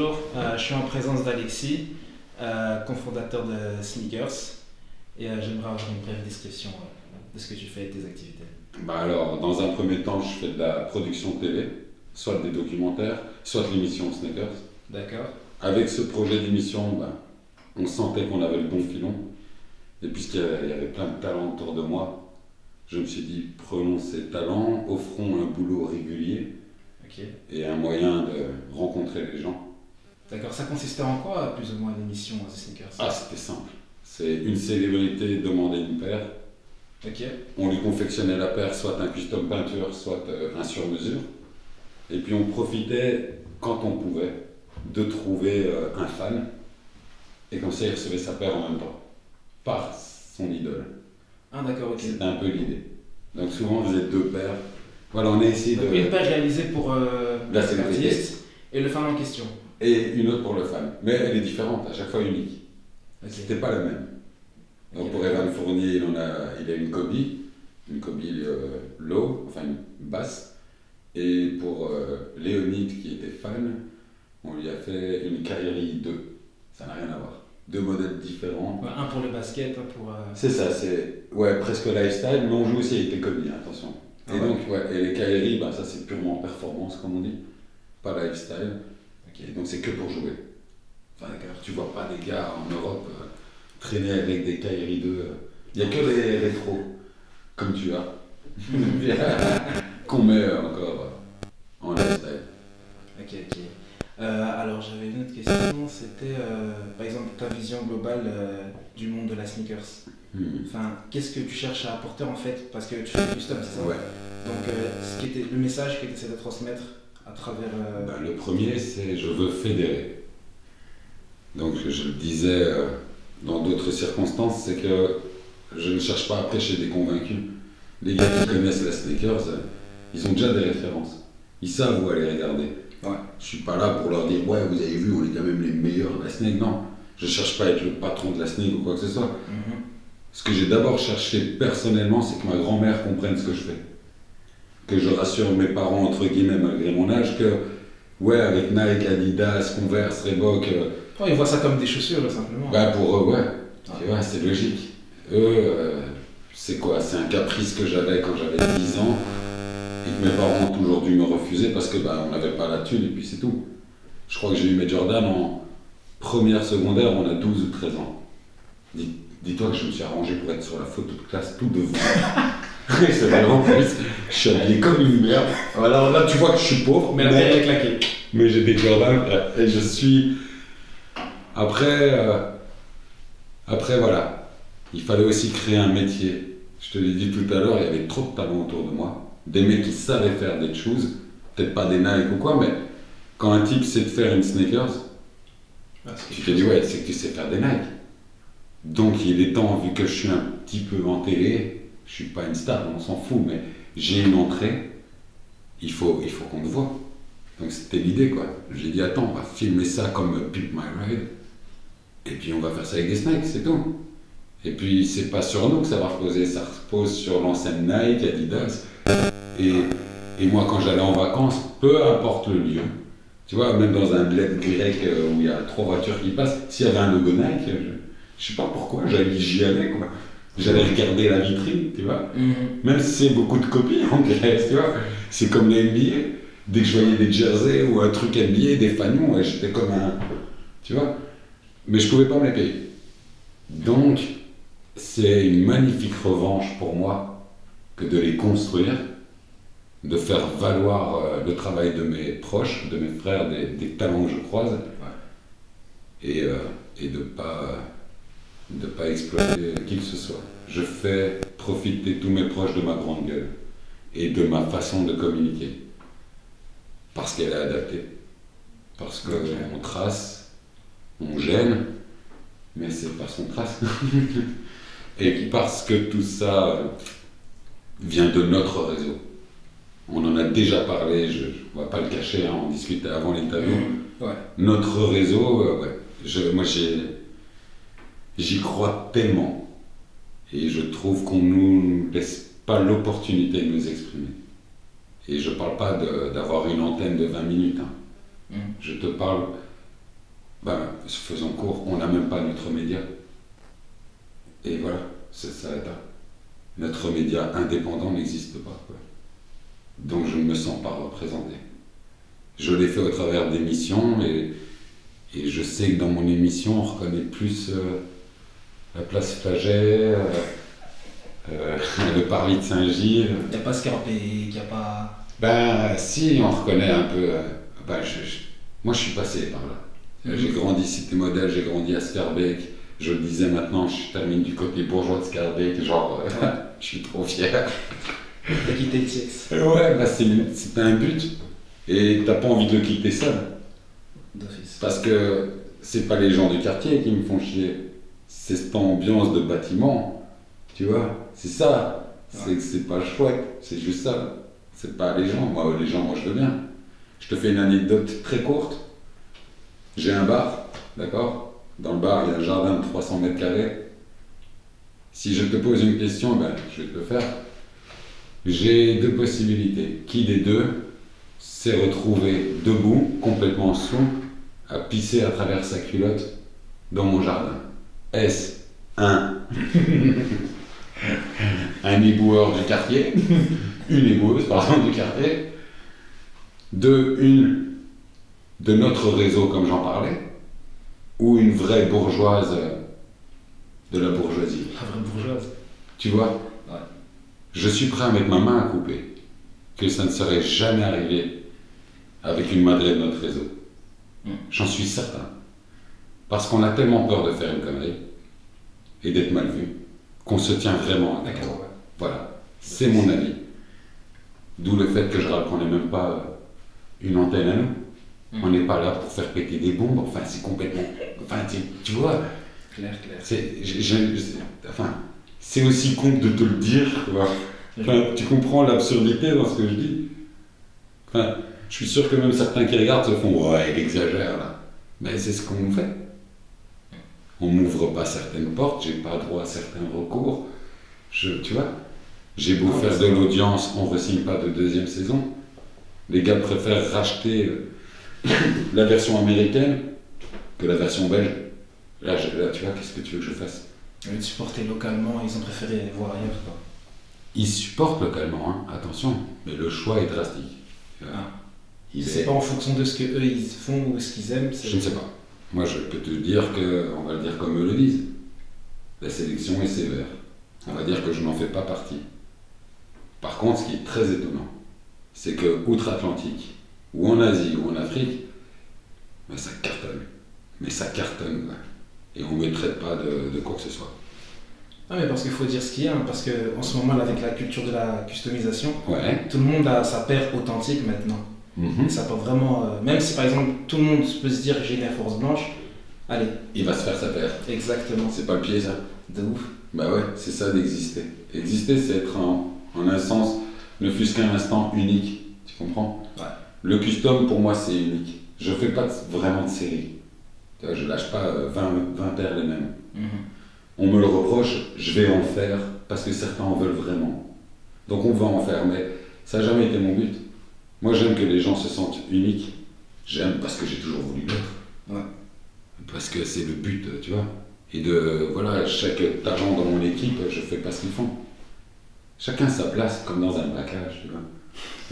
bonjour. Euh, je suis en présence d'Alexis, euh, cofondateur de Sneakers. Et euh, j'aimerais avoir une brève description de ce que tu fais et tes activités. Bah alors, dans un premier temps, je fais de la production télé, soit des documentaires, soit de l'émission Sneakers. D'accord Avec ce projet d'émission, bah, on sentait qu'on avait le bon filon. Et puisqu'il y avait il y avait plein de talents autour de moi, je me suis dit, prenons ces talents, offrons un boulot régulier et un moyen de rencontrer les gens. D'accord. Ça consistait en quoi, plus ou moins, l'émission The Sneakers? Ah, c'était simple. C'est une célébrité demander une paire. Ok. On lui confectionnait la paire, soit un custom peinture, soit euh, un sur-mesure. Et puis on profitait, quand on pouvait, de trouver euh, un fan. Et comme ça, il recevait sa paire en même temps, par son idole. Ah, d'accord, ok. C'était un peu l'idée. Donc souvent, on faisait deux paires. Voilà, on a essayé Donc, une de... page réalisée pour euh, La célébrité. l'artiste et le fan en question. Et une autre pour le fan. Mais elle est différente, à chaque fois unique. Ok. C'était pas la même. Donc pour. Evan Fournier, il, en a, il a une Kobe, une Kobe euh, low, enfin une basse. Et pour euh, Léonide, qui était fan, on lui a fait une Kyrie 2. Ça n'a rien à voir. Deux modèles différents. Un pour le basket, un pour. euh, C'est ça, c'est ouais, presque lifestyle, mais on joue aussi avec les Kobe, attention. Ah et ouais. donc, ouais, et les Kyrie, bah, ça c'est purement performance, comme on dit, pas lifestyle. Donc c'est que pour jouer. Enfin, tu vois pas des gars en Europe euh, traîner avec des Kyrie 2. euh. Il n'y a que les rétros, comme tu as, qu'on met euh, encore en lifestyle. Ok, ok. Euh, alors j'avais une autre question, c'était euh, par exemple ta vision globale euh, du monde de la sneakers. Hmm. Enfin, qu'est-ce que tu cherches à apporter en fait? Parce que tu fais du custom, c'est ça? Ouais. Donc ce qui était, le message que tu essaies de transmettre à travers... euh, Ben, le premier, c'est je veux fédérer. Donc je le disais euh, dans d'autres circonstances, c'est que je ne cherche pas à prêcher des convaincus. Les gars qui connaissent la sneakers, euh, ils ont déjà des références. Ils savent où aller regarder. Ouais. Je suis pas là pour leur dire ouais vous avez vu on est quand même les meilleurs de la snake. Non, je cherche pas à être le patron de la snake ou quoi que ce soit. mhm. Ce que j'ai d'abord cherché personnellement, c'est que ma grand-mère comprenne ce que je fais. Que je rassure mes parents, entre guillemets, malgré mon âge, que, ouais, avec Nike, Adidas, Converse, Reebok, euh, Oh, ils voient ça comme des chaussures, simplement. bah pour eux, ouais, Ah. tu vois, c'est logique. Eux, euh, c'est quoi? C'est un caprice que j'avais quand j'avais 10 ans et que mes parents ont toujours dû me refuser parce que bah, on n'avait pas la thune et puis c'est tout. Je crois que j'ai eu mes Jordan en première secondaire, on a 12 ou 13 ans. Dis- Dis-toi que je me suis arrangé pour être sur la photo de classe tout devant. C'est plus, je suis habillé comme une merde. Là, tu vois que je suis pauvre, Mais la est claquée. mais j'ai des Jordan et je suis. Après, euh, après voilà, il fallait aussi créer un métier. Je te l'ai dit tout à l'heure, il y avait trop de talents autour de moi, des mecs qui savaient faire des choses, peut-être pas des Nike ou quoi, mais quand un type sait de faire une sneakers, Ah, c'est tu te dis ouais, c'est que tu sais faire des Nike. Donc il est temps, vu que je suis un petit peu en télé, je suis pas une star, on s'en fout, mais j'ai une entrée, il faut, il faut qu'on te voit. Donc c'était l'idée quoi. J'ai dit attends, on va filmer ça comme Pimp My Ride, et puis on va faire ça avec des snakes, c'est tout. Et puis c'est pas sur nous que ça va reposer, ça repose sur l'enseigne Nike, Adidas. Et, et moi quand j'allais en vacances, peu importe le lieu, tu vois, même dans un bled grec euh, où il y a trois voitures qui passent, s'il y avait un logo Nike, je, je sais pas pourquoi, j'y allais quoi. J'allais regarder la vitrine, tu vois. Mhm. Même si c'est beaucoup de copies en Grèce, tu vois. C'est comme les NBA. Dès que je voyais des jerseys ou un truc NBA, des fanions, ouais, j'étais comme un. Tu vois. Mais je pouvais pas me les payer. Donc, c'est une magnifique revanche pour moi que de les construire, de faire valoir euh, le travail de mes proches, de mes frères, des, des talents que je croise, et, euh, et de pas de pas exploiter qui que ce soit. Je fais profiter tous mes proches de ma grande gueule et de ma façon de communiquer. Parce qu'elle est adaptée. Parce qu'on trace, on gêne, mais c'est parce qu'on trace. et parce que tout ça vient de notre réseau. On en a déjà parlé, je ne vais pas le cacher, hein, on discutait avant l'interview. Ouais. Notre réseau, euh, ouais. Je, moi, j'ai, j'y crois tellement. Et je trouve qu'on nous laisse pas l'opportunité de nous exprimer. Et je parle pas d'avoir une antenne de 20 minutes. hein. Mhm. Je te parle Ben, faisons court, on n'a même pas notre média. Et voilà, c'est ça là. Notre média indépendant n'existe pas. quoi. Donc je ne me sens pas représenté. Je l'ai fait au travers d'émissions et, et je sais que dans mon émission, on reconnaît plus euh, la place Flaget, euh, euh, le Paris de Saint-Gilles. Il n'y a pas Scarpé, il n'y a pas. Ben si, on reconnaît un peu. euh, ben, je- je- moi, je suis passé par là. Mhm. J'ai grandi Cité Modèle, j'ai grandi à Scarbeck. Je le disais maintenant, je termine du côté bourgeois de Scarbeck. Genre, euh, je suis trop fier. T'as quitté le TX Ouais, bah c'est c'était un but. Et t'as pas envie de le quitter seul. d'office. Parce que c'est pas les gens du quartier qui me font chier. C'est cette ambiance de bâtiment. Tu vois C'est ça. C'est que c'est pas chouette. C'est juste ça. C'est pas les gens. Moi, les gens, moi, je veux bien. Je te fais une anecdote très courte. J'ai un bar, d'accord Dans le bar, il y a un jardin de 300 mètres carrés. Si je te pose une question, ben, je vais te le faire. J'ai deux possibilités. Qui des deux s'est retrouvé debout, complètement sous, à pisser à travers sa culotte dans mon jardin? Est-ce un un éboueur du quartier, une éboueuse, pardon, du quartier Deux, une de notre réseau, comme j'en parlais, ou une vraie bourgeoise de la bourgeoisie La vraie bourgeoise. tu vois? Ouais. Je suis prêt à mettre ma main à couper que ça ne serait jamais arrivé avec une madrée de notre réseau. Mm. J'en suis certain. Parce qu'on a tellement peur de faire une connerie et d'être mal vu qu'on se tient vraiment à D'accord. Voilà, c'est mon avis. D'où le fait que je rappelle qu'on n'est même pas euh, une antenne à nous. Mm. On n'est pas là pour faire péter des bombes. Enfin, c'est complètement. Enfin, tu, vois, Clair, clair. c'est, enfin, c'est aussi con de te le dire. tu vois. Enfin, tu comprends l'absurdité dans ce que je dis. Enfin, je suis sûr que même certains qui regardent se font Ouais, il exagère là. Mais c'est ce qu'on nous fait. On m'ouvre pas certaines portes, j'ai pas droit à certains recours. Je, tu vois, j'ai beau Ah, faire de l'audience, on ne signe pas de deuxième saison. Les gars préfèrent racheter euh, la version américaine que la version belge. Là, je- là, tu vois, qu'est-ce que tu veux que je fasse? De supporter localement, ils ont préféré aller voir ailleurs. Quoi. Ils supportent localement, hein, attention, mais le choix est drastique. Ah. Il C'est est- pas en fonction de ce que eux ils font ou ce qu'ils aiment. c'est- Je ne sais pas. Moi, je peux te dire que, on va le dire comme eux le disent, la sélection est sévère. On va dire que je n'en fais pas partie. Par contre, ce qui est très étonnant, c'est que outre-Atlantique, ou en Asie, ou en Afrique, mais ça cartonne. Mais ça cartonne. Et on ne me traite pas de, de quoi que ce soit. Ah mais parce qu'il faut dire ce qu'il y a, hein, parce qu'en ce moment là avec la culture de la customisation, Ouais. tout le monde a sa paire authentique maintenant. Mhm. Ça peut vraiment, euh, même si par exemple tout le monde peut se dire j'ai une Air Force blanche, allez, Il va se faire sa paire. exactement, C'est pas le pied, ça de ouf. Bah ouais, c'est ça d'exister. Exister, c'est être en, en un sens, ne fût-ce qu'un instant unique. Tu comprends? Ouais. Le custom, pour moi, c'est unique. Je fais pas de- vraiment de série. Tu vois, je lâche pas euh, 20, 20 paires les mêmes. Mhm. On me le reproche, je vais en faire parce que certains en veulent vraiment. Donc on va en faire, mais ça n'a jamais été mon but. Moi, j'aime que les gens se sentent uniques. J'aime parce que j'ai toujours voulu l'être. Ouais. Parce que c'est le but, tu vois. Et de, voilà, chaque talent dans mon équipe, je fais pas ce qu'ils font. Chacun sa place, comme dans un braquage, tu vois.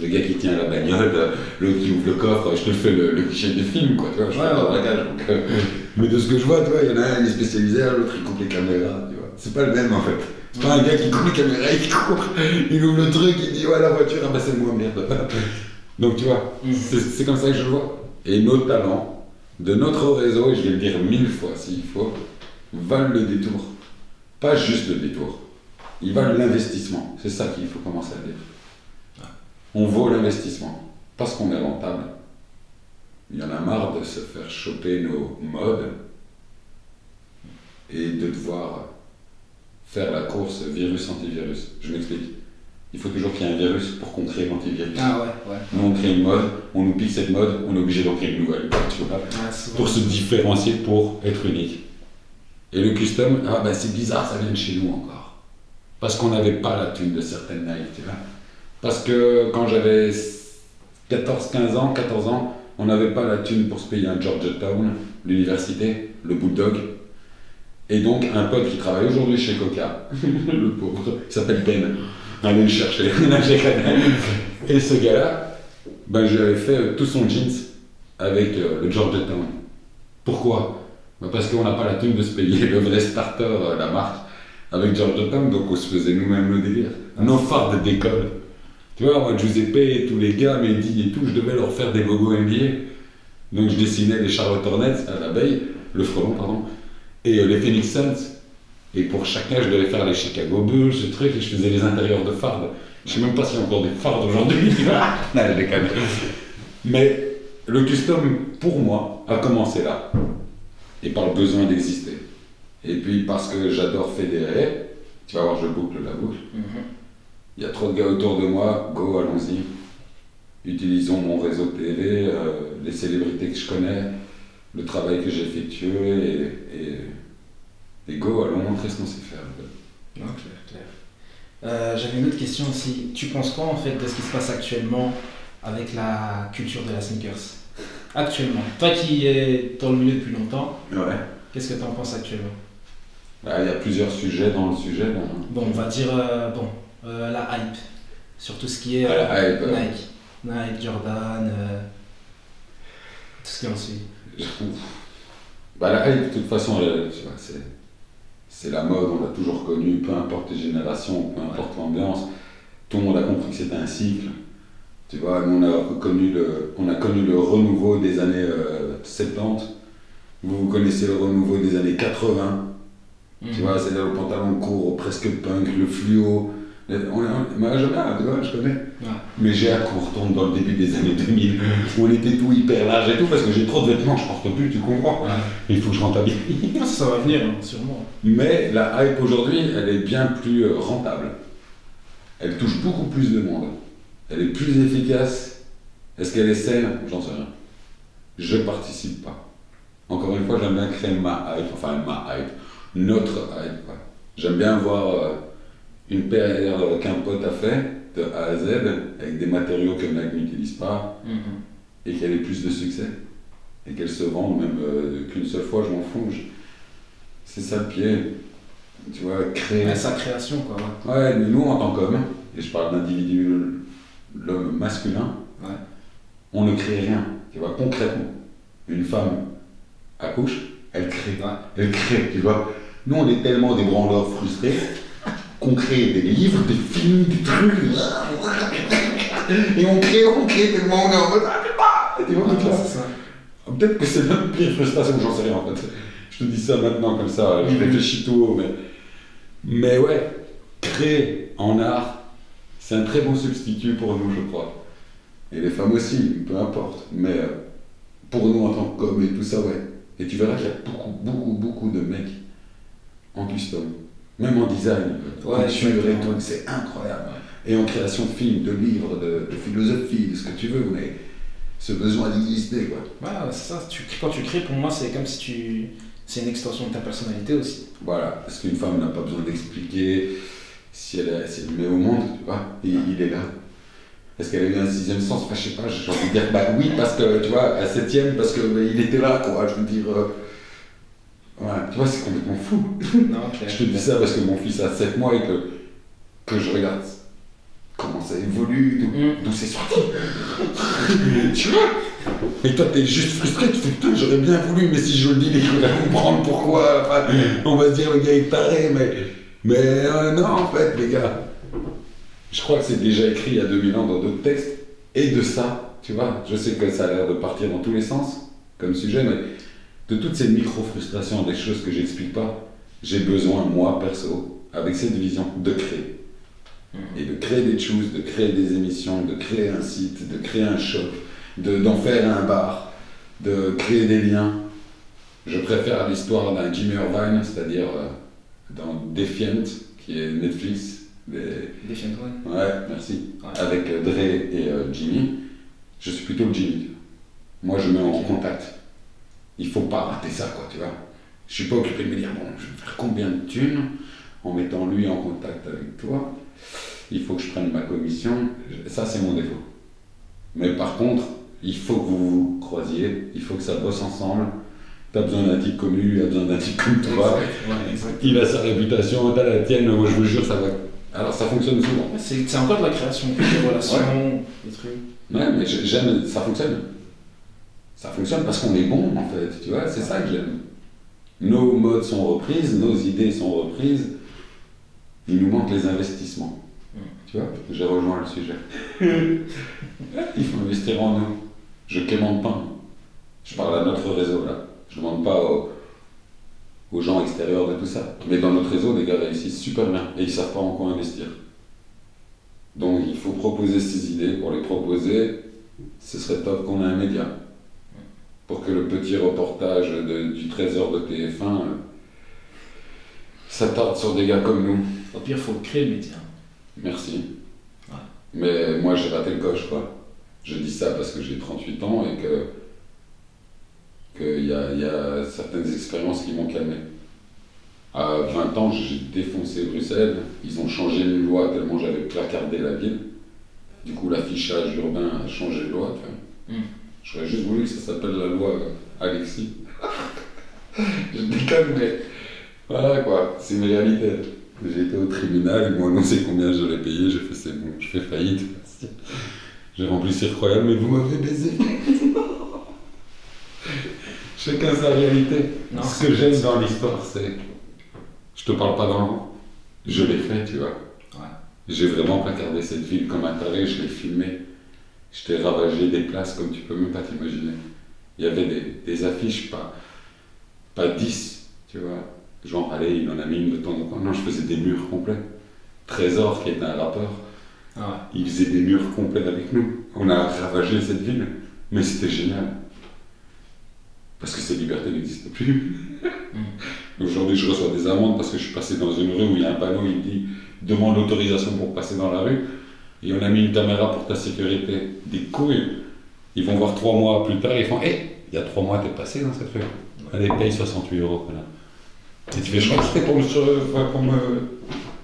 Le gars qui tient la bagnole, l'autre qui ouvre le coffre, je te fais le, le cliché du film, quoi, tu vois. Je Ouais, fais pas de ouais. braquage. donc, euh, mais de ce que je vois, tu vois, il y en a un, il est spécialisé, l'autre, il coupe les caméras, tu vois. C'est pas le même, en fait. C'est pas un gars qui coupe les caméras, il court, il ouvre le truc, il dit, ouais, la voiture, ah bah c'est moi, merde. Donc, tu vois, c'est c'est comme ça que je le vois. Et nos talents, de notre réseau, et je vais le dire mille fois s'il faut, valent le détour. Pas juste le détour. Ils valent l'investissement. C'est ça qu'il faut commencer à dire. On vaut l'investissement. Parce qu'on est rentable. Il y en a marre de se faire choper nos modes et de devoir faire la course virus-antivirus. Je m'explique. Il faut toujours qu'il y ait un virus pour qu'on crée l'antivirus. Ah ouais, ouais. Nous, on crée une mode, on nous pique cette mode, on est obligé d'en créer une nouvelle. Tu vois, Ouais, souvent. pour se différencier, pour être unique. Et le custom, ah ben c'est bizarre, ça vient de chez nous encore. Parce qu'on n'avait pas la thune de certaines naïves, tu vois. Parce que quand j'avais 14, 15 ans, 14 ans, on n'avait pas la thune pour se payer un Georgetown, l'université, le Bulldog. Et donc, un pote qui travaille aujourd'hui chez Coca, le pauvre, il s'appelle Ben. Allez le chercher. et ce gars-là, ben, j'avais fait tout son jeans avec euh, le Georgetown. Pourquoi? Ben, Parce qu'on n'a pas la thune de se payer le vrai starter, euh, la marque, avec Georgetown, donc on se faisait nous-mêmes le délire. Nos fardes d'école. Tu vois, moi, Giuseppe et tous les gars, Mehdi et tout, je devais leur faire des logos NBA. Donc je dessinais les Charlotte Hornets à l'abeille, le frelon, pardon, et euh, les Phoenix Suns. Et pour chacun, je devais faire les Chicago Bulls, ce truc, et je faisais les intérieurs de fardes. Je sais même pas s'il y a encore des fardes aujourd'hui. non, je déconne. Mais le custom, pour moi, a commencé là. Et par le besoin d'exister. Et puis parce que j'adore fédérer, tu vas voir, je boucle la boucle. Il y a trop de gars autour de moi, go, allons-y. Utilisons mon réseau TV, euh, les célébrités que je connais, le travail que j'ai effectué, et, et, go, allons montrer ce qu'on sait faire. Non, clair, clair. Euh, J'avais une autre question aussi. Tu penses quoi en fait de ce qui se passe actuellement avec la culture de la sneakers? Actuellement. Toi qui es dans le milieu depuis longtemps, ouais. qu'est-ce que tu en penses actuellement? Bah, Il y a plusieurs sujets dans le sujet. Là. Bon, on va dire euh, bon, euh, la hype. Sur tout ce qui est Ah, la hype. Nike. Nike, Jordan, tout ce qui en suit. Bah, la hype, de toute façon, c'est, c'est la mode, on l'a toujours connue, peu importe les générations, peu importe l'ambiance. Tout le monde a compris que c'était un cycle. Tu vois, nous, on a, connu le, on a connu le renouveau des années euh, 70. Vous, vous connaissez le renouveau des années 80. Tu Mhm. vois, c'est là le pantalon court, presque punk, le fluo. On, on, j'aime bien, tu vois, je connais. Ouais. Mais j'ai hâte qu'on retourne dans le début des années 2000, où on était tout hyper large et tout, parce que j'ai trop de vêtements, je porte plus, tu comprends Ouais. Il faut que je rentabilise. Ça, ça va venir, hein, sûrement. Mais la hype aujourd'hui, elle est bien plus euh, rentable. Elle touche beaucoup plus de monde. Elle est plus efficace. Est-ce qu'elle est saine? J'en sais rien. Je participe pas. Encore une fois, j'aime bien créer ma hype, enfin ma hype, notre hype. J'aime bien voir euh, une paire qu'un pote a fait, de A à Z, avec des matériaux que Nike n'utilise pas, Mhm. et qu'elle ait plus de succès. Et qu'elle se vende même euh, qu'une seule fois, je m'en fous. Je- C'est ça le pied. Tu vois, créer. Ouais, sa création, quoi. ouais. Ouais, mais nous, en tant qu'hommes, et je parle d'individu, l'homme masculin, Ouais. on ne crée rien. Tu vois, concrètement, une femme accouche, elle crée. Elle crée, tu vois. Nous, on est tellement des branleurs frustrés qu'on crée des livres, des films, des trucs. Et on crée, on crée tellement on est en mode. Ah, c'est ça. Peut-être que c'est notre pire frustration, j'en sais rien en fait. Je te dis ça maintenant comme ça, je Mhm. réfléchis tout haut, mais. Mais ouais, créer en art, c'est un très bon substitut pour nous, je crois. Et les femmes aussi, peu importe. Mais euh, pour nous en tant qu'hommes et tout ça, ouais. Et tu verras qu'il y a beaucoup, beaucoup, beaucoup de mecs en custom. Même en design, Ouais, couture et tout, c'est incroyable. Et en création de films, de livres, de, de philosophie, de ce que tu veux, mais ce besoin d'exister, quoi. Ouais, c'est ça. Tu, quand tu crées, pour moi, c'est comme si tu. C'est une extension de ta personnalité aussi. Voilà, parce qu'une femme n'a pas besoin d'expliquer si elle, si elle le met au monde, tu vois, et il est là. Est-ce qu'elle a eu un sixième sens? Enfin, Je sais pas, j'ai envie de dire, bah oui, parce que, tu vois, un septième, parce que bah, il était là, quoi, je veux dire. euh, ouais, tu vois, c'est complètement fou. Non. Je te dis ça parce que mon fils a 7 mois et que, que je regarde comment ça évolue, d'où Mm. d'où c'est sorti. tu vois? Et toi, t'es juste frustré, tu fais putain, j'aurais bien voulu, mais si je le dis, les gens vont comprendre pourquoi. Enfin, on va se dire, le gars est taré, mais. Mais euh, non, en fait, les gars. Je crois que c'est déjà écrit il y a 2000 ans dans d'autres textes. Et de ça, tu vois, je sais que ça a l'air de partir dans tous les sens comme sujet, mais de toutes ces micro-frustrations, des choses que j'explique pas, j'ai besoin, moi, perso, avec cette vision, de créer. Et de créer des choses, de créer des émissions, de créer un site, de créer un shop, de- d'en faire un bar, de créer des liens. Je préfère l'histoire d'un Jimmy Irvine, c'est-à-dire euh, dans Defiant, qui est Netflix. des- Defiant One. Ouais, merci. Ouais. Avec euh, Dre et euh, Jimmy. Je suis plutôt le Jimmy. Moi, je mets en contact. Il faut pas rater ça, quoi, tu vois. Je suis pas occupé de me dire, bon, je vais faire combien de thunes en mettant lui en contact avec toi. Il faut que je prenne ma commission. Ça, c'est mon défaut. Mais par contre, il faut que vous vous croisiez, il faut que ça bosse ensemble. T'as besoin d'un type comme lui, il a besoin d'un type comme toi. Ouais. Il a sa réputation, t'as la tienne, moi je vous jure, ça va. Alors ça fonctionne souvent. Ouais, C'est encore de la création, des relations, des trucs. Ouais, mais j'ai- j'aime, ça fonctionne. Ça fonctionne parce qu'on est bon en fait, tu vois, c'est ça que j'aime. Nos modes sont reprises, nos idées sont reprises, il nous manque les investissements. Mm. Tu vois, j'ai rejoint le sujet. il faut investir en nous. Je quémande pas. Je parle à notre réseau là. Je demande pas aux, aux gens extérieurs de tout ça. Mais dans notre réseau, les gars réussissent super bien et ils savent pas en quoi investir. Donc il faut proposer ces idées. Pour les proposer, ce serait top qu'on ait un média. Pour que le petit reportage de- du trésor de TF1 euh, s'attarde sur des gars comme nous. Au pire, il faut créer le métier. Merci. Ouais. Mais moi j'ai raté le coche quoi. Je dis ça parce que j'ai 38 ans et que qu'il y a, il y a certaines expériences qui m'ont calmé. À 20 ans, j'ai défoncé Bruxelles. Ils ont changé une loi tellement j'avais placardé la ville. Du coup, l'affichage urbain a changé de loi. Tu vois. Mm. J'aurais juste voulu que ça s'appelle la loi Alexis. je déconne, mais voilà quoi, c'est une réalité. J'ai été au tribunal, ils m'ont annoncé combien j'allais payer, j'ai fait c'est bon, je fais faillite. J'ai rempli c'est incroyable, mais vous m'avez baisé. Chacun sa réalité. Non, Ce que j'aime dans l'histoire, c'est. Je te parle pas dans le. Je l'ai fait, tu vois. Ouais. J'ai vraiment placardé cette ville comme un taré, je l'ai filmé. Je t'ai ravagé des places comme tu peux même pas t'imaginer. Il y avait des, des affiches, pas, pas 10, tu vois. Genre, allez, il en a mis une de temps en temps. Non, je faisais des murs complets. Trésor, qui est un rappeur, Ah il faisait des murs complets avec nous. On a ravagé cette ville, mais c'était génial. Parce que cette liberté n'existe plus. Aujourd'hui, je reçois des amendes parce que je suis passé dans une rue où il y a un panneau, il dit demande l'autorisation pour passer dans la rue. Et on a mis une caméra pour ta sécurité. Des couilles. Ils vont voir trois mois plus tard, ils font Hé, il y a trois mois, t'es passé dans cette rue. Allez, paye 68 euros. Voilà. Et tu fais Je crois que c'était pour me. pour.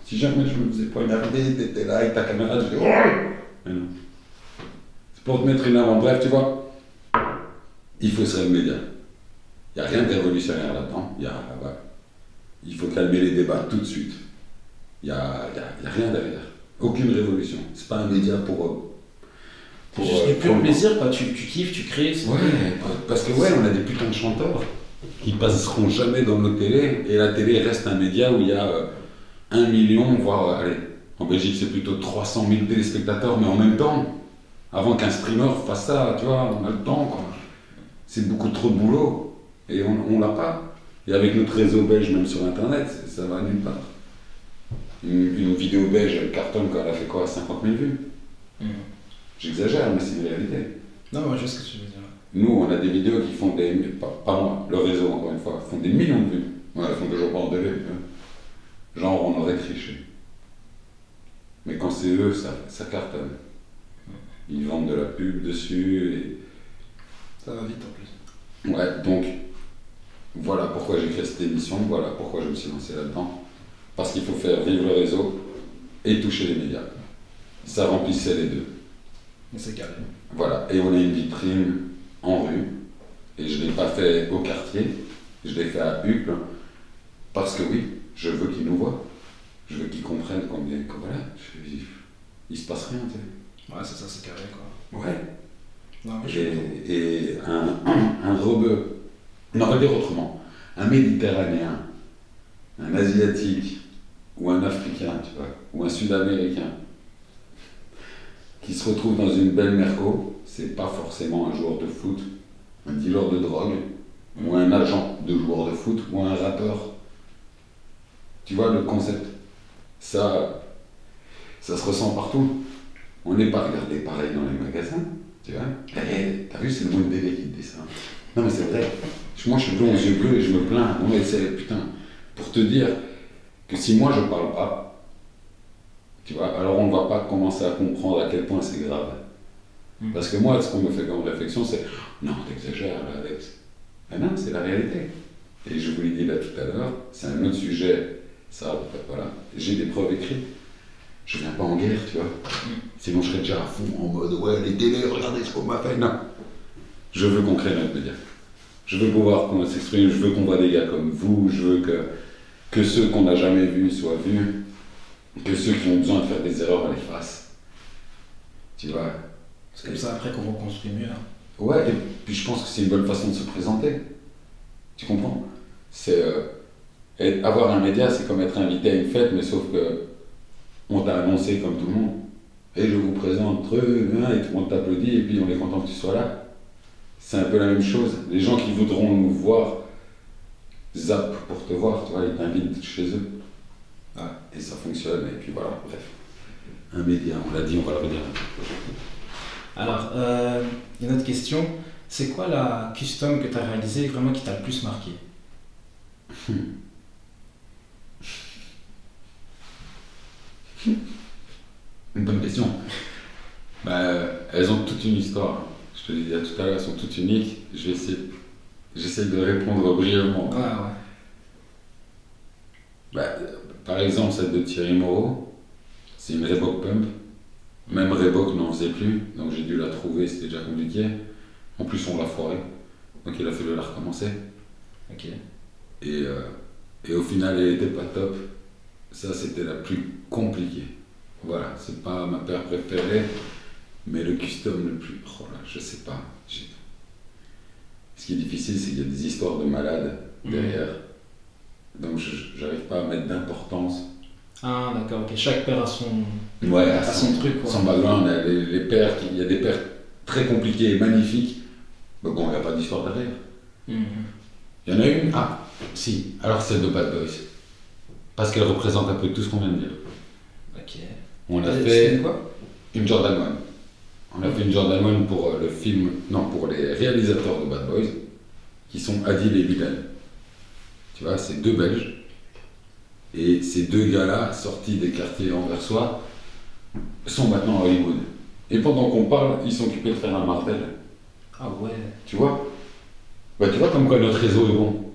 Si jamais je me faisais poignarder, t'étais là avec ta caméra, je dis Ouais Mais non. C'est pour te mettre une amende. Bref, tu vois, il faut se média. Il n'y a rien de révolutionnaire là-dedans. Il y a. Il faut calmer les débats tout de suite. Il n'y a, y a- y a rien derrière. Aucune révolution. C'est pas un média pour. euh, C'est juste du pur pour- plaisir, quoi. Tu, tu kiffes, tu crées. Ouais, parce que ouais, on a des putains de chanteurs qui passeront jamais dans nos télés, et la télé reste un média où il y a euh, un million, voire, euh, allez, en Belgique c'est plutôt 300 000 téléspectateurs, mais en même temps, avant qu'un streamer fasse ça, tu vois, on a le temps, quoi. C'est beaucoup trop de boulot, et on, on l'a pas. Et avec notre réseau belge, même sur Internet, ça va nulle part. Une, une vidéo belge, elle cartonne quand elle a fait quoi 50 000 vues Mhm. J'exagère, mais c'est une réalité. Non, moi, je sais ce que tu veux dire. Nous, on a des vidéos qui font des. Pas, pas moi, le réseau, encore une fois, font des millions de vues. Ouais, elles font toujours pas en hein. Genre, on aurait triché. Mais quand c'est eux, ça, ça cartonne. Ils vendent de la pub dessus. Ça va vite en plus. Et... Ouais, donc, voilà pourquoi j'ai créé cette émission, voilà pourquoi je me suis lancé là-dedans. Parce qu'il faut faire vivre le réseau et toucher les médias. Ça remplissait les deux. Mais c'est carré. Voilà, et on a une vitrine en rue, et je ne l'ai pas fait au quartier, je l'ai fait à Hucle, parce que oui, je veux qu'ils nous voient, je veux qu'ils comprennent combien, que voilà, je- il, il se passe rien, tu sais. Ouais, c'est ça, c'est carré, quoi. Ouais, Non, mais et, et un, un, un rebeu, non, on va dire autrement, un méditerranéen, un asiatique, ou un africain, tu vois, ou un sud-américain, qui se retrouve dans une belle merco, c'est pas forcément un joueur de foot, un dealer de drogue, ou un agent de joueur de foot, ou un rappeur. Tu vois le concept? Ça, ça se ressent partout. On n'est pas regardé pareil dans les magasins, tu vois. Eh, T'as vu, c'est le monde bébé qui te dit ça. Non mais c'est vrai. Moi je suis blond aux yeux bleus et je me plains. Non mais c'est putain, pour te dire si moi je parle pas, tu vois, alors on ne va pas commencer à comprendre à quel point c'est grave. Mm. Parce que moi, ce qu'on me fait comme réflexion, c'est non, t'exagères Alex. Mais non, c'est la réalité. Et je vous l'ai dit là tout à l'heure, c'est un autre sujet, ça, voilà, j'ai des preuves écrites. je viens pas en guerre, tu vois. Sinon, je serais déjà à fond en mode ouais, les télés, regardez ce qu'on m'a fait. Non. Je veux qu'on crée notre média. Je veux pouvoir qu'on s'exprime, je veux qu'on voit des gars comme vous, je veux que, que ceux qu'on n'a jamais vus soient vus, que ceux qui ont besoin de faire des erreurs les fassent. Tu vois? C'est comme ça après qu'on reconstruit mieux. hein. Ouais, et puis je pense que c'est une bonne façon de se présenter. Tu comprends? C'est euh, être- avoir un média, c'est comme être invité à une fête, mais sauf que on t'a annoncé comme tout le monde. Et je vous présente truc, hein, et tout le monde t'applaudit, et puis on est content que tu sois là. C'est un peu la même chose. Les gens qui voudront nous voir zappent pour te voir, tu vois, ils t'invitent chez eux. Et ça fonctionne, et puis voilà, bref. Un média, on l'a dit, on va le redire. Alors, euh, une autre question. C'est quoi la custom que tu as réalisée vraiment qui t'a le plus marqué? Une bonne question. Bah, elles ont toute une histoire. Je te l'ai dit tout à l'heure, elles sont toutes uniques. Je vais essayer, j'essaie de répondre brièvement. Ouais, ouais. Bah, par exemple, celle de Thierry Moreau, c'est une Reebok Pump. Même Reebok n'en faisait plus, donc j'ai dû la trouver, c'était déjà compliqué. En plus, on l'a foiré, donc il a fallu la recommencer. Ok. Et, euh, et au final, elle était pas top. Ça, c'était la plus compliquée. Voilà, c'est pas ma paire préférée, mais le custom le plus. Oh là, je sais pas. J'ai- Ce qui est difficile, c'est qu'il y a des histoires de malades derrière. Donc, je j'arrive pas à mettre d'importance. Ah, d'accord, ok. Chaque paire a son, Ouais, a son truc, quoi. Sans background, les, qui- il y a des paires très compliquées et magnifiques. Mais bon, il n'y a pas d'histoire derrière. Mhm. Il y en a une? Ah, si. Alors, celle de Bad Boys. Parce qu'elle représente un peu tout ce qu'on vient de dire. Ok. On a Euh, fait une Jordan 1. On a fait une Jordan 1 pour euh, le film, non, pour les réalisateurs de Bad Boys, qui sont Adil et Bilal. Tu vois, c'est deux Belges. Et ces deux gars-là, sortis des quartiers anversois, sont maintenant à Hollywood. Et pendant qu'on parle, ils sont occupés de faire un Marvel. Ah ouais. Tu vois? Bah, tu vois comme quoi notre réseau est bon.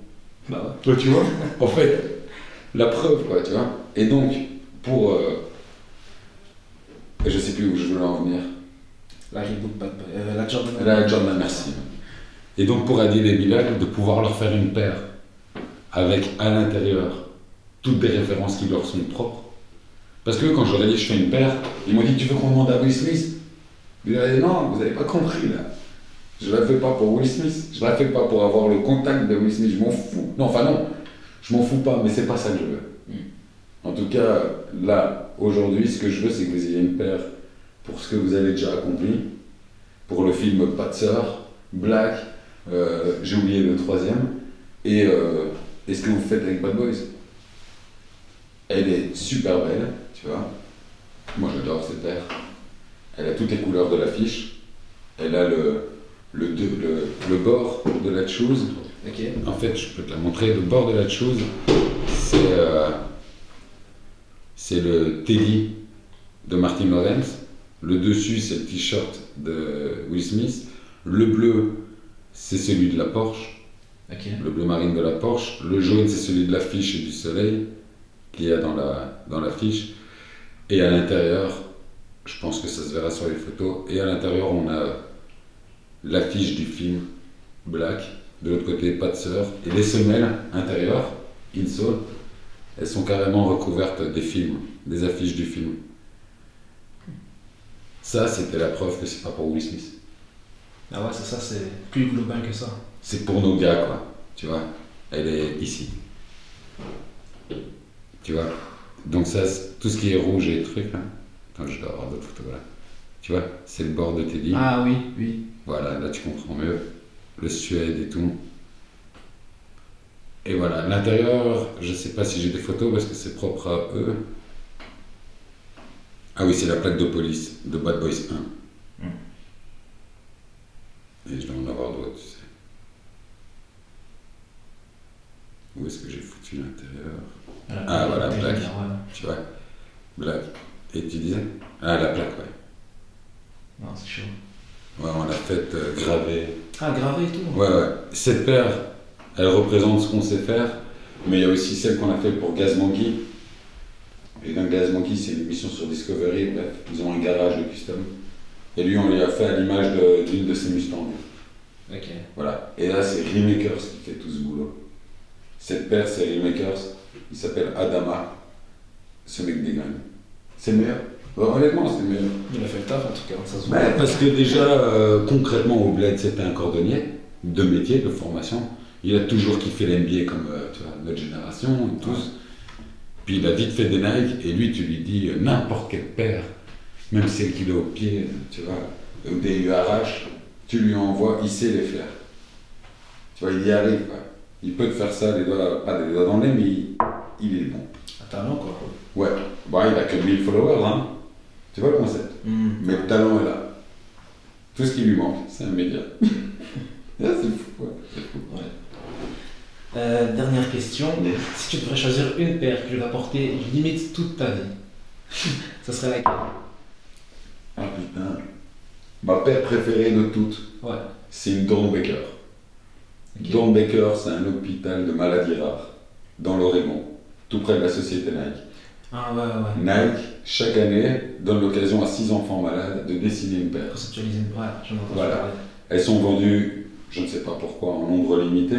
Bah ouais. Toi, tu vois? En fait, la preuve, quoi, tu vois? Et donc, pour. euh, je sais plus où je voulais en venir. La. Euh, la Jordan. La Jordan, merci. Et donc, pour Adil et Bilal, de pouvoir leur faire une paire avec à l'intérieur toutes des références qui leur sont propres. Parce que quand je leur ai dit je fais une paire, ils m'ont dit tu veux qu'on demande à Will Smith? Bilal a dit non, vous n'avez pas compris là. Je la fais pas pour Will Smith, je la fais pas pour avoir le contact de Will Smith, je m'en fous. Non, enfin non, je m'en fous pas, mais c'est pas ça que je veux. En tout cas, là, aujourd'hui, ce que je veux, c'est que vous ayez une paire pour ce que vous avez déjà accompli, pour le film Pas de sœur, Black, euh, j'ai oublié le troisième, et, euh, et ce que vous faites avec Bad Boys? Elle est super belle, tu vois. Moi, j'adore cette paire. Elle a toutes les couleurs de l'affiche. Elle a le, le, le, le bord de la chose. Ok. En fait, je peux te la montrer. Le bord de la chose, c'est euh, c'est le Teddy de Martin Lawrence. Le dessus, c'est le t-shirt de Will Smith. Le bleu, c'est celui de la Porsche, le bleu marine de la Porsche. Le jaune, c'est celui de l'affiche et du soleil qu'il y a dans la dans l'affiche. Et à l'intérieur, je pense que ça se verra sur les photos. Et à l'intérieur, on a l'affiche du film Black. De l'autre côté, pas de sœur. Et les semelles intérieures, insole, elles sont carrément recouvertes des films, des affiches du film. Ça, c'était la preuve que c'est pas pour Will Smith. Ah ouais, c'est ça, c'est plus global que ça. C'est pour nos gars, quoi. Tu vois Elle est ici. Tu vois Donc ça, tout ce qui est rouge et trucs, là. Attends, je dois avoir d'autres photos, voilà. Tu vois C'est le bord de Teddy. Ah oui, oui. Voilà, là tu comprends mieux. Le Suède et tout. Et voilà, l'intérieur, je sais pas si j'ai des photos parce que c'est propre à eux. Ah oui, c'est la plaque de police de Bad Boys 1. Mm. Et je dois en avoir d'autres, tu sais. Où est-ce que j'ai foutu l'intérieur? Ah, voilà, black. ouais. Tu vois Black. Et tu disais? Ah, la plaque, ouais. Non, c'est chaud. Ouais, on l'a faite euh, gravée. Ah, gravé et tout. Ouais, ouais. Cette paire, elle représente ce qu'on sait faire, mais il y a aussi celle qu'on a faite pour Gaz Mangui. Et dans Glass Monkey, c'est une émission sur Discovery, bref, ils ont un garage de custom. Et lui, on lui a fait à l'image d'une de, ses Mustangs. Ok. Voilà. Et là, c'est Remakers qui fait tout ce boulot. Cette paire, c'est Remakers. Il s'appelle Adama. Ce mec dégaine. C'est le meilleur. Ouais, honnêtement, c'est le meilleur. Il a fait le taf en tout cas, ça se. Ouais, parce que déjà, euh, concrètement, au Bled, c'était un cordonnier de métier, de formation. Il a toujours kiffé l'NBA comme euh, tu vois, notre génération, tous. Puis il a vite fait des Nike, et lui, tu lui dis euh, n'importe quelle paire, même celle qu'il a au pied, tu vois, ou des URH, tu lui envoies, il sait les faire. Tu vois, il y arrive, quoi. Il peut te faire ça, les doigts, pas des doigts dans le nez, mais il, il est bon. Un talent quoi. Ouais, bon, il a que 1000 followers, hein. Tu vois le concept? Hmm. mais le talent est là. Tout ce qui lui manque, c'est un média. C'est fou, ouais. c'est fou. Euh, dernière question. Si tu devrais choisir une paire que tu vas porter limite toute ta vie, ça serait laquelle? Ah putain. Ma paire préférée de toutes, Ouais. c'est une. Ok. Dornbecker, c'est un hôpital de maladies rares, dans l'Oregon, tout près de la société Nike. Ah ouais, ouais. Nike, chaque année, donne l'occasion à six enfants malades de dessiner une paire. Conceptualiser une. Ouais, j'en Voilà. Elles sont vendues, je ne sais pas pourquoi, en nombre limité,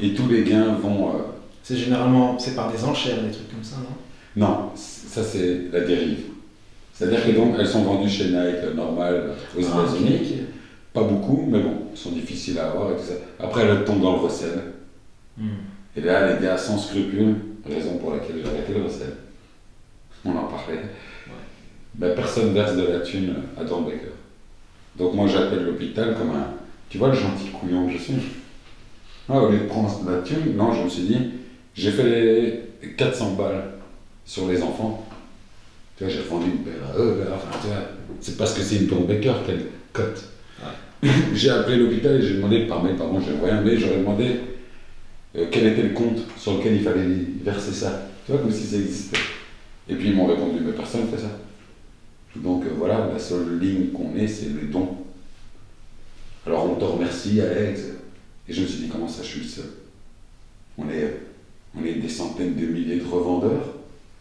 et tous les gains vont... euh, C'est généralement c'est par des enchères, des trucs comme ça, non? Non, ça c'est la dérive. C'est-à-dire que donc elles sont vendues chez Nike euh, normal aux Ah, États-Unis. Pas beaucoup, mais bon, elles sont difficiles à avoir et tout ça. Après elles tombent dans le recel. Hmm. Et là, les gars, sans scrupule, raison pour laquelle j'ai arrêté le recel. On en parlait. Ben, personne verse de la thune à Dornbecker. Donc moi j'appelle l'hôpital comme un. Tu vois le gentil couillon que je suis ah, Au lieu de prendre la thune, non, je me suis dit, j'ai fait les 400 balles sur les enfants. Tu vois, j'ai revendu une paire à eux, là, enfin, tu vois, c'est parce que c'est une Dornbecker qu'elle cote. j'ai appelé l'hôpital et j'ai demandé par mail, pardon, j'ai envoyé un mail, j'aurais demandé euh, quel était le compte sur lequel il fallait verser ça. Tu vois, comme si ça existait. Et puis ils m'ont répondu, mais personne ne fait ça. Donc euh, voilà, la seule ligne qu'on ait, c'est les dons. Alors on te remercie, Alex. Et je me suis dit, comment ça, je suis le seul? On est, on est des centaines de milliers de revendeurs.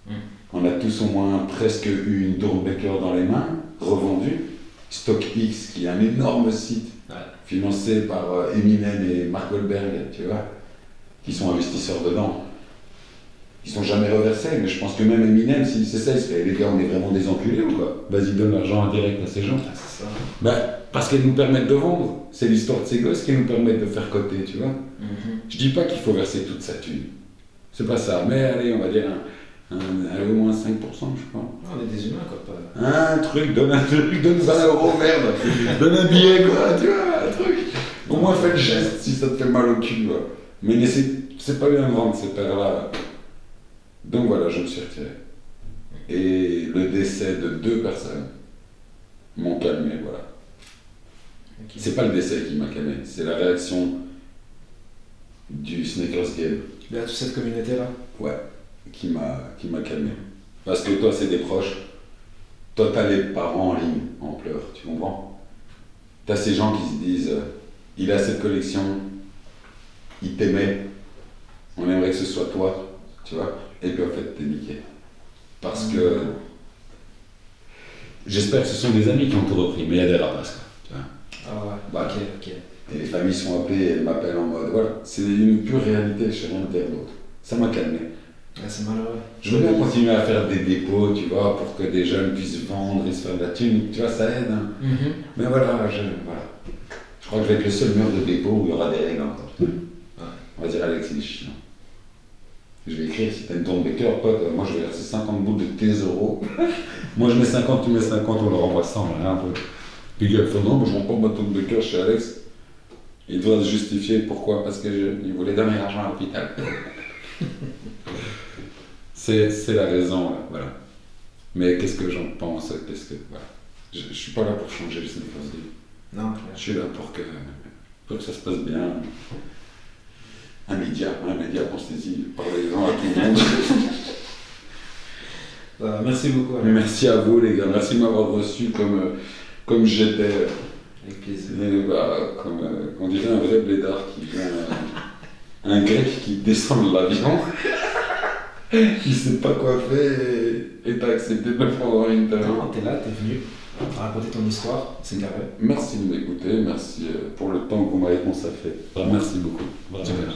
Mm. On a tous au moins presque eu une Dornbecker dans les mains, revendue. StockX, qui est un énorme site Ouais. financé par euh, Eminem et Mark Goldberg, tu vois, qui sont investisseurs dedans. Ils sont jamais reversés, mais je pense que même Eminem, si c'est ça, il se fait, les gars, on est vraiment des enculés ou quoi? Vas-y, donne l'argent en direct à ces gens. Ah, c'est ça. Ben, parce qu'elles nous permettent de vendre. C'est l'histoire de ces gosses qui nous permettent de faire coter, tu vois. Mhm. Je dis pas qu'il faut verser toute sa thune. C'est pas ça. Mais allez, on va dire un, un- allez, au moins 5%, je crois. Ah, on est des humains quoi. Pas... Un truc, donne un truc, donne 20 euros, merde. donne un billet, quoi, tu vois, un truc. Au moins fais le geste si ça te fait mal au cul, quoi. Mais n'essaie- c'est pas bien de vendre ces paires-là. Donc voilà, je me suis retiré. Et le décès de deux personnes m'ont calmé, voilà. C'est pas le décès qui m'a calmé, c'est la réaction du Sneakers Game. Il y a toute cette communauté là? Ouais, qui m'a qui m'a calmé. Parce que toi, c'est des proches. Toi, t'as les parents en ligne, en pleurs, tu comprends? T'as ces gens qui se disent euh, il a cette collection, il t'aimait, on aimerait que ce soit toi, tu vois? Et puis en fait, t'es niqué. Parce que. J'espère que ce sont des amis qui ont tout repris, mais il y a des rapaces, quoi. Tu vois Ah ouais. Bah, ok, ok. et les familles sont appelées, elles m'appellent en mode voilà, c'est une pure réalité, je sais rien dire d'autre. Ça m'a calmé. Ouais, c'est malheureux. Je veux bien continuer à faire des dépôts, tu vois, pour que des jeunes puissent vendre et se faire de la thune, tu vois, ça aide. hein. Mhm. Mais voilà, je, voilà. Je crois que je vais être le seul mur de dépôt où il y aura des règles encore. On va dire Alex, il est chiant. Je vais écrire, si t'as une tombe Baker, pote, moi je vais verser 50 bouts de tes euros. moi je mets 50, tu mets 50, on leur envoie 100, voilà, un peu. Puis il fait non, moi je vends pas ma tombe Baker chez Alex. Il doit se justifier pourquoi? Parce qu'il voulait donner l'argent à l'hôpital. c'est c'est la raison, là, voilà. Mais qu'est-ce que j'en pense? Qu'est-ce que. Voilà. Je, je suis pas là pour changer le Sneakers Game. Non, Je suis là pour que, pour que ça se passe bien. Un média, un média pensez-y, parlez-en à tout le monde. Merci beaucoup. Alain. merci à vous les gars, merci de m'avoir reçu comme, euh, comme j'étais, Avec plaisir. et, bah, comme euh, on dirait un vrai blédard qui vient, euh, un grec qui descend de l'avion. il sait pas quoi faire et t'as accepté de le prendre en interview. Non, t'es là, t'es venu raconter ton histoire, c'est carré. Merci de m'écouter, merci euh, pour le temps qu'on m'a consacré. Merci beaucoup. Vraiment. Super.